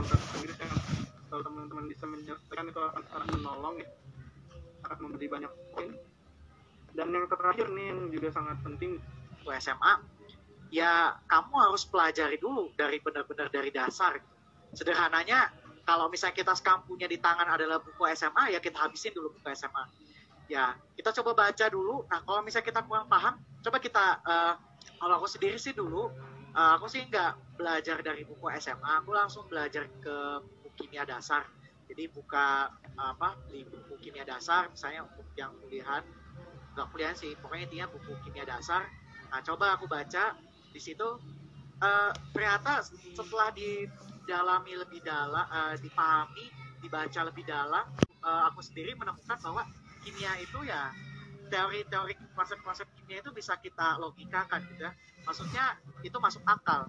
bahasa Inggris yang kalau teman-teman bisa menyelesaikan itu akan sangat menolong ya. Akan memberi banyak poin. Dan yang terakhir nih yang juga sangat penting SMA ya kamu harus pelajari dulu dari benar-benar dari dasar. Sederhananya kalau misalnya kita sekarang punya di tangan adalah buku SMA ya kita habisin dulu buku SMA ya kita coba baca dulu. Nah kalau misalnya kita kurang paham coba kita eh, kalau aku sendiri sih dulu eh, aku sih nggak belajar dari buku SMA aku langsung belajar ke buku kimia dasar. Jadi buka apa beli buku kimia dasar misalnya untuk yang kuliahan. Nggak kuliah sih pokoknya intinya buku kimia dasar. Nah coba aku baca di situ eh, ternyata setelah didalami lebih dalam eh, dipahami dibaca lebih dalam eh, aku sendiri menemukan bahwa kimia itu ya teori-teori konsep-konsep kimia itu bisa kita logikakan gitu ya. Maksudnya itu masuk akal